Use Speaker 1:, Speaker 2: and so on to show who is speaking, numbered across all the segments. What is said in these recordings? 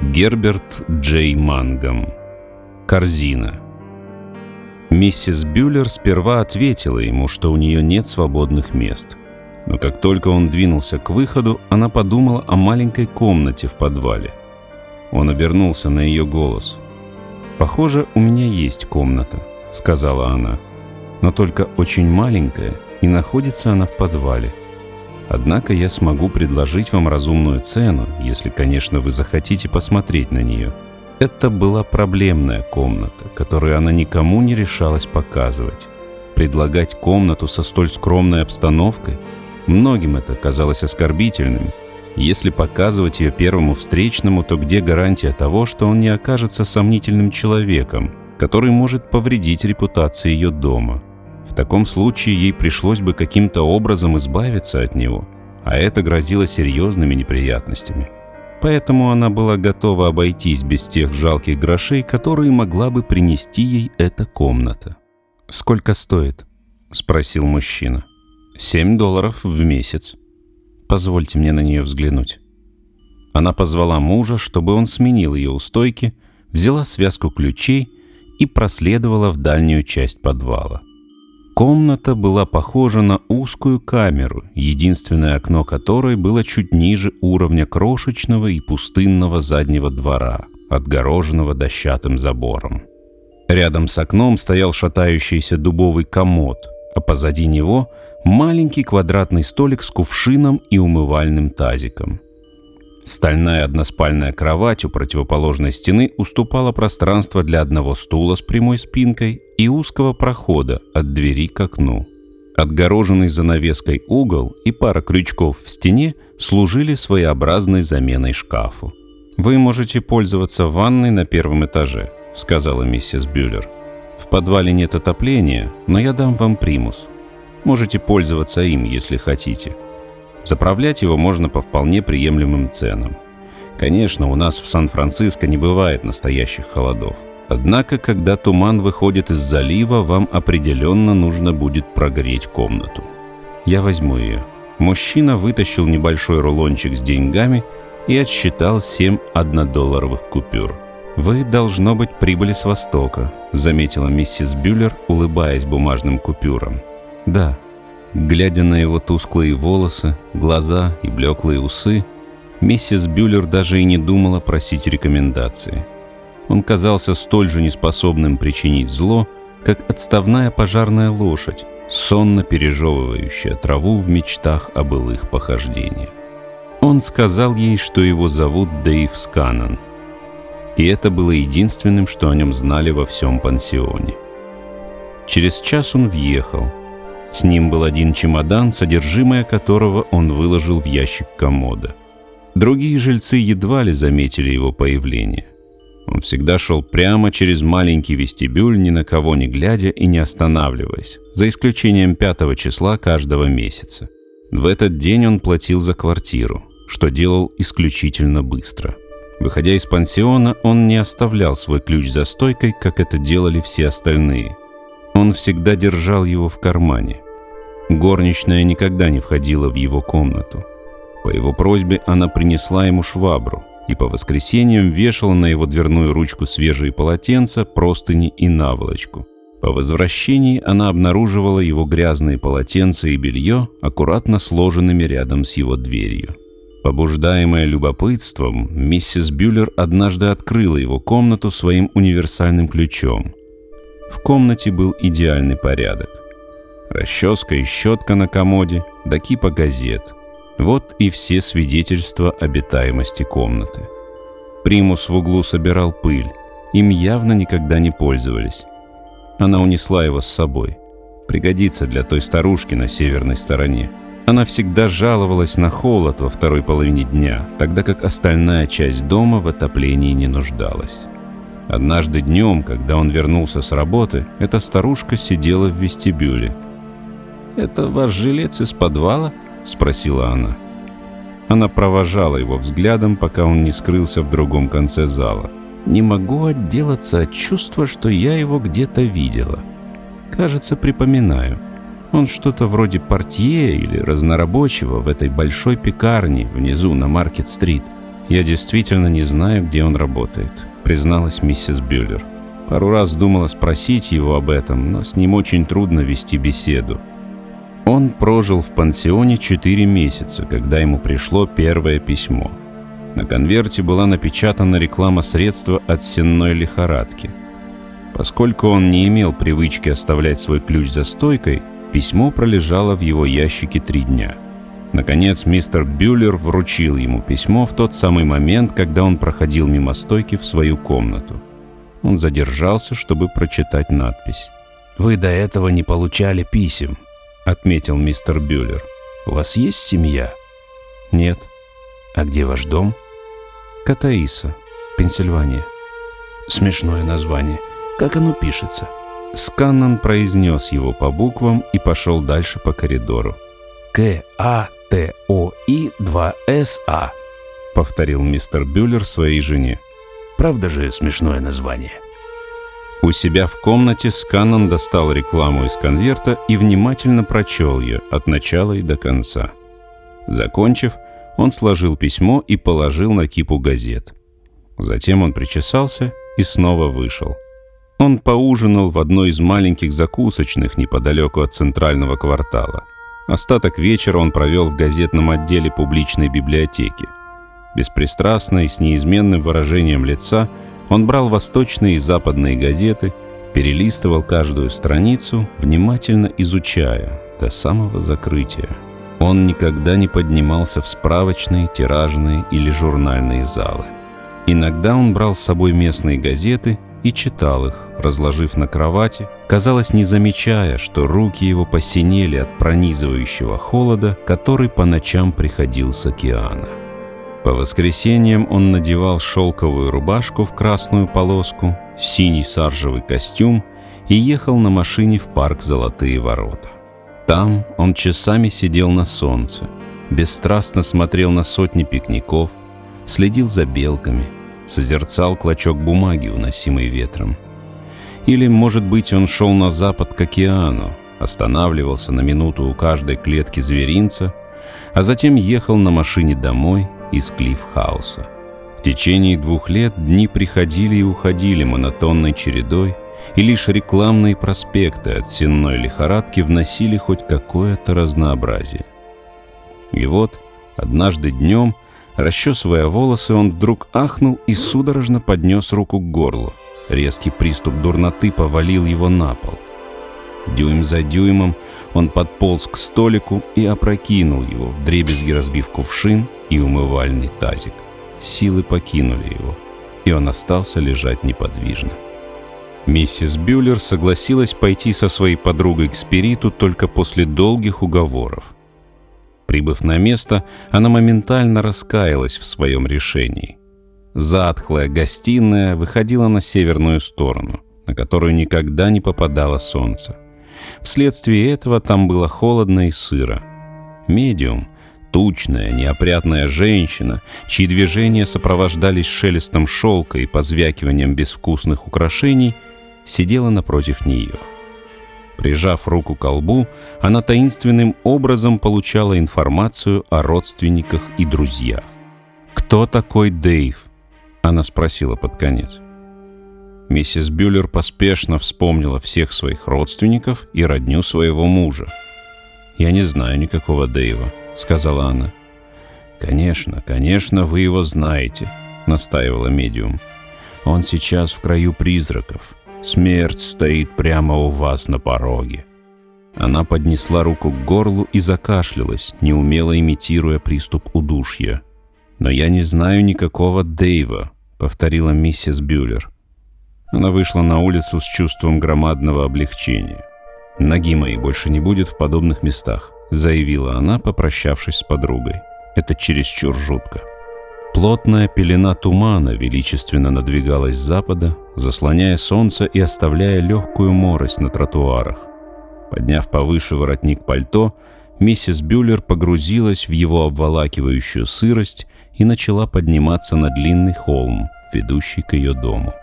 Speaker 1: Герберт Джей Мангом. Корзина. Миссис Бюллер сперва ответила ему, что у нее нет свободных мест. Но как только он двинулся к выходу, она подумала о маленькой комнате в подвале. Он обернулся на ее голос. «Похоже, у меня есть комната», — сказала она. «Но только очень маленькая, и находится она в подвале. Однако я смогу предложить вам разумную цену, если, конечно, вы захотите посмотреть на нее». Это была проблемная комната, которую она никому не решалась показывать. Предлагать комнату со столь скромной обстановкой, многим это казалось оскорбительным. Если показывать ее первому встречному, то где гарантия того, что он не окажется сомнительным человеком, который может повредить репутации ее дома? В таком случае ей пришлось бы каким-то образом избавиться от него, а это грозило серьезными неприятностями. Поэтому она была готова обойтись без тех жалких грошей, которые могла бы принести ей эта комната. «Сколько стоит?» — спросил мужчина. «Семь долларов в месяц. Позвольте мне на нее взглянуть». Она позвала мужа, чтобы он сменил ее у стойки, взяла связку ключей и проследовала в дальнюю часть подвала. Комната была похожа на узкую камеру, единственное окно которой было чуть ниже уровня крошечного и пустынного заднего двора, отгороженного дощатым забором. Рядом с окном стоял шатающийся дубовый комод, а позади него маленький квадратный столик с кувшином и умывальным тазиком – Стальная односпальная кровать у противоположной стены уступала пространство для одного стула с прямой спинкой и узкого прохода от двери к окну. Отгороженный занавеской угол и пара крючков в стене служили своеобразной заменой шкафу. «Вы можете пользоваться ванной на первом этаже», — сказала миссис Бюллер. «В подвале нет отопления, но я дам вам примус. Можете пользоваться им, если хотите». Заправлять его можно по вполне приемлемым ценам. Конечно, у нас в Сан-Франциско не бывает настоящих холодов. Однако, когда туман выходит из залива, вам определенно нужно будет прогреть комнату. Я возьму ее. Мужчина вытащил небольшой рулончик с деньгами и отсчитал семь однодолларовых купюр. «Вы, должно быть, прибыли с Востока», — заметила миссис Бюллер, улыбаясь бумажным купюрам. «Да», Глядя на его тусклые волосы, глаза и блеклые усы, миссис Бюллер даже и не думала просить рекомендации. Он казался столь же неспособным причинить зло, как отставная пожарная лошадь, сонно пережевывающая траву в мечтах о былых похождениях. Он сказал ей, что его зовут Дэйв Сканнон. И это было единственным, что о нем знали во всем пансионе. Через час он въехал – с ним был один чемодан, содержимое которого он выложил в ящик комода. Другие жильцы едва ли заметили его появление. Он всегда шел прямо через маленький вестибюль, ни на кого не глядя и не останавливаясь, за исключением пятого числа каждого месяца. В этот день он платил за квартиру, что делал исключительно быстро. Выходя из пансиона, он не оставлял свой ключ за стойкой, как это делали все остальные – он всегда держал его в кармане. Горничная никогда не входила в его комнату. По его просьбе она принесла ему швабру и по воскресеньям вешала на его дверную ручку свежие полотенца, простыни и наволочку. По возвращении она обнаруживала его грязные полотенца и белье, аккуратно сложенными рядом с его дверью. Побуждаемая любопытством, миссис Бюллер однажды открыла его комнату своим универсальным ключом в комнате был идеальный порядок. Расческа и щетка на комоде, да кипа газет. Вот и все свидетельства обитаемости комнаты. Примус в углу собирал пыль. Им явно никогда не пользовались. Она унесла его с собой. Пригодится для той старушки на северной стороне. Она всегда жаловалась на холод во второй половине дня, тогда как остальная часть дома в отоплении не нуждалась. Однажды днем, когда он вернулся с работы, эта старушка сидела в вестибюле. «Это ваш жилец из подвала?» — спросила она. Она провожала его взглядом, пока он не скрылся в другом конце зала. «Не могу отделаться от чувства, что я его где-то видела. Кажется, припоминаю. Он что-то вроде портье или разнорабочего в этой большой пекарне внизу на Маркет-стрит. я действительно не знаю, где он работает», — призналась миссис Бюллер. Пару раз думала спросить его об этом, но с ним очень трудно вести беседу. Он прожил в пансионе 4 месяца, когда ему пришло первое письмо. На конверте была напечатана реклама средства от сенной лихорадки. Поскольку он не имел привычки оставлять свой ключ за стойкой, письмо пролежало в его ящике три дня. Наконец, мистер Бюллер вручил ему письмо в тот самый момент, когда он проходил мимо стойки в свою комнату. Он задержался, чтобы прочитать надпись. «Вы до этого не получали писем», — отметил мистер Бюллер. «У вас есть семья?» «Нет». «А где ваш дом?» «Катаиса, Пенсильвания». «Смешное название. Как оно пишется?» Сканнан произнес его по буквам и пошел дальше по коридору. «К-А-Т-О-И-2-С-А», — повторил мистер Бюллер своей жене. Правда же смешное название? У себя в комнате Сканнон достал рекламу из конверта и внимательно прочел ее от начала и до конца. Закончив, он сложил письмо и положил на кипу газет. Затем он причесался и снова вышел. Он поужинал в одной из маленьких закусочных неподалеку от центрального квартала. Остаток вечера он провел в газетном отделе публичной библиотеки. Беспристрастно и с неизменным выражением лица он брал восточные и западные газеты, перелистывал каждую страницу, внимательно изучая до самого закрытия. Он никогда не поднимался в справочные, тиражные или журнальные залы. Иногда он брал с собой местные газеты и читал их, разложив на кровати, казалось, не замечая, что руки его посинели от пронизывающего холода, который по ночам приходил с океана. По воскресеньям он надевал шелковую рубашку в красную полоску, синий саржевый костюм и ехал на машине в парк «Золотые ворота». Там он часами сидел на солнце, бесстрастно смотрел на сотни пикников, следил за белками, созерцал клочок бумаги, уносимый ветром. Или, может быть, он шел на запад к океану, останавливался на минуту у каждой клетки зверинца, а затем ехал на машине домой из Клиффхауса. В течение двух лет дни приходили и уходили монотонной чередой, и лишь рекламные проспекты от сенной лихорадки вносили хоть какое-то разнообразие. И вот, однажды днем, расчесывая волосы, он вдруг ахнул и судорожно поднес руку к горлу. Резкий приступ дурноты повалил его на пол. Дюйм за дюймом он подполз к столику и опрокинул его, вдребезги разбив кувшин и умывальный тазик. Силы покинули его, и он остался лежать неподвижно. Миссис Бюллер согласилась пойти со своей подругой к Спириту только после долгих уговоров. Прибыв на место, она моментально раскаялась в своем решении. Затхлая гостиная выходила на северную сторону, на которую никогда не попадало солнце. Вследствие этого там было холодно и сыро. Медиум, Тучная, неопрятная женщина, чьи движения сопровождались шелестом шелка и позвякиванием безвкусных украшений, сидела напротив нее. Прижав руку к колбу, она таинственным образом получала информацию о родственниках и друзьях. «Кто такой Дэйв?» — она спросила под конец. Миссис Бюллер поспешно вспомнила всех своих родственников и родню своего мужа. «Я не знаю никакого Дэйва», сказала она. «Конечно, конечно, вы его знаете», — настаивала медиум. «Он сейчас в краю призраков. Смерть стоит прямо у вас на пороге». Она поднесла руку к горлу и закашлялась, неумело имитируя приступ удушья. «Но я не знаю никакого Дэйва», — повторила миссис Бюллер. Она вышла на улицу с чувством громадного облегчения. «Ноги моей больше не будет в подобных местах. — заявила она, попрощавшись с подругой. «Это чересчур жутко». Плотная пелена тумана величественно надвигалась с запада, заслоняя солнце и оставляя легкую морось на тротуарах. Подняв повыше воротник пальто, миссис Бюллер погрузилась в его обволакивающую сырость и начала подниматься на длинный холм, ведущий к ее дому.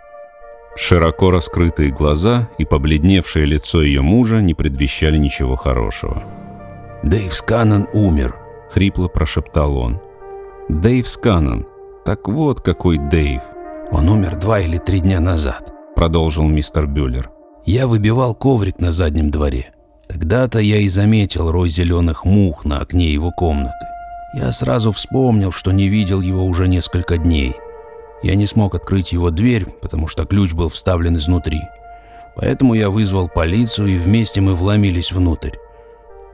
Speaker 1: Широко раскрытые глаза и побледневшее лицо ее мужа не предвещали ничего хорошего. «Дэйв Сканнон умер», — хрипло прошептал он. «Дэйв Сканнон. Так вот какой Дэйв.
Speaker 2: Он умер два или три дня назад,
Speaker 1: продолжил мистер Бюллер.
Speaker 2: Я выбивал коврик на заднем дворе. Тогда-то я и заметил рой зеленых мух на окне его комнаты. Я сразу вспомнил, что не видел его уже несколько дней. Я не смог открыть его дверь, потому что ключ был вставлен изнутри. Поэтому я вызвал полицию, и вместе мы вломились внутрь.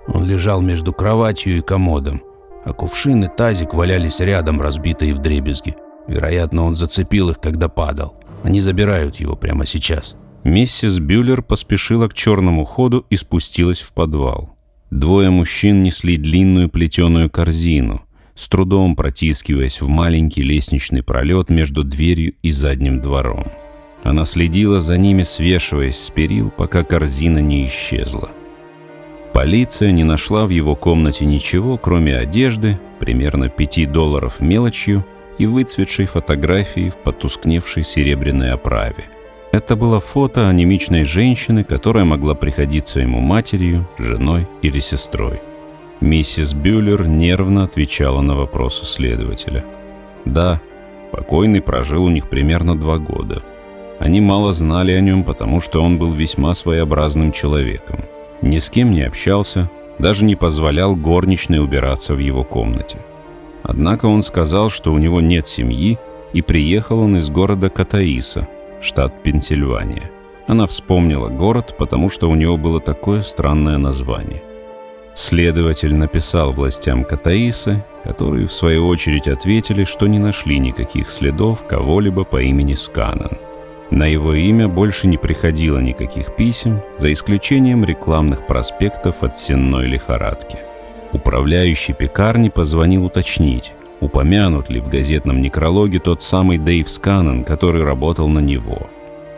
Speaker 2: Он лежал между кроватью и комодом, а кувшин и тазик валялись рядом, разбитые в дребезги. Вероятно, он зацепил их, когда падал. Они забирают его прямо сейчас.
Speaker 1: Миссис Бюллер поспешила к черному ходу и спустилась в подвал. Двое мужчин несли длинную плетеную корзину, с трудом протискиваясь в маленький лестничный пролет между дверью и задним двором. Она следила за ними, свешиваясь с перил, пока корзина не исчезла. Полиция не нашла в его комнате ничего, кроме одежды, примерно 5 долларов мелочью и выцветшей фотографии в потускневшей серебряной оправе – это было фото анемичной женщины, которая могла приходиться ему матерью, женой или сестрой. Миссис Бюллер нервно отвечала на вопросы следователя. Да, покойный прожил у них примерно два года. Они мало знали о нем, потому что он был весьма своеобразным человеком. Ни с кем не общался, даже не позволял горничной убираться в его комнате. Однако он сказал, что у него нет семьи, и приехал он из города Катаиса – штат Пенсильвания. Она вспомнила город, потому что у него было такое странное название. Следователь написал властям Катаисы, которые в свою очередь ответили, что не нашли никаких следов кого-либо по имени Сканан. На его имя больше не приходило никаких писем, за исключением рекламных проспектов от сенной лихорадки. Управляющий пекарни позвонил уточнить, упомянут ли в газетном некрологе тот самый Дэйв Сканнон, который работал на него.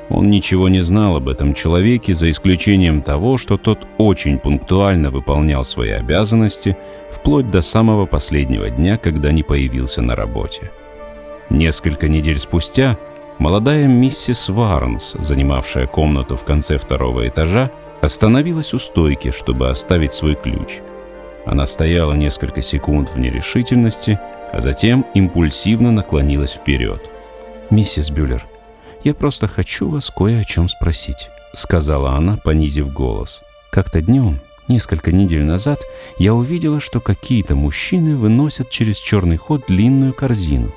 Speaker 1: Он ничего не знал об этом человеке, за исключением того, что тот очень пунктуально выполнял свои обязанности вплоть до самого последнего дня, когда не появился на работе. Несколько недель спустя молодая миссис Варнс, занимавшая комнату в конце второго этажа, остановилась у стойки, чтобы оставить свой ключ. Она стояла несколько секунд в нерешительности, а затем импульсивно наклонилась вперед.
Speaker 2: «Миссис Бюллер, я просто хочу вас кое о чем спросить», — сказала она, понизив голос. «Как-то днем, несколько недель назад, я увидела, что какие-то мужчины выносят через черный ход длинную корзину.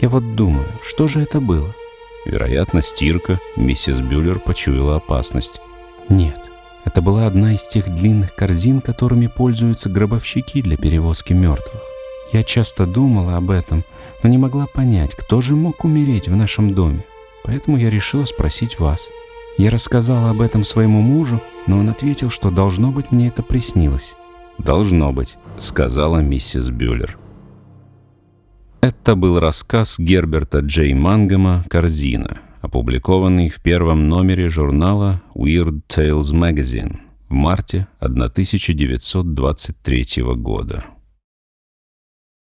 Speaker 2: Я вот думаю, что же это было?»
Speaker 1: Вероятно, стирка. Миссис Бюллер почуяла опасность.
Speaker 2: «Нет, это была одна из тех длинных корзин, которыми пользуются гробовщики для перевозки мертвых. Я часто думала об этом, но не могла понять, кто же мог умереть в нашем доме. Поэтому я решила спросить вас. Я рассказала об этом своему мужу, но он ответил, что должно быть мне это приснилось.
Speaker 1: «Должно быть», — сказала миссис Бюллер. Это был рассказ Герберта Джей Мангема «Корзина», опубликованный в первом номере журнала Weird Tales Magazine в марте 1923 года.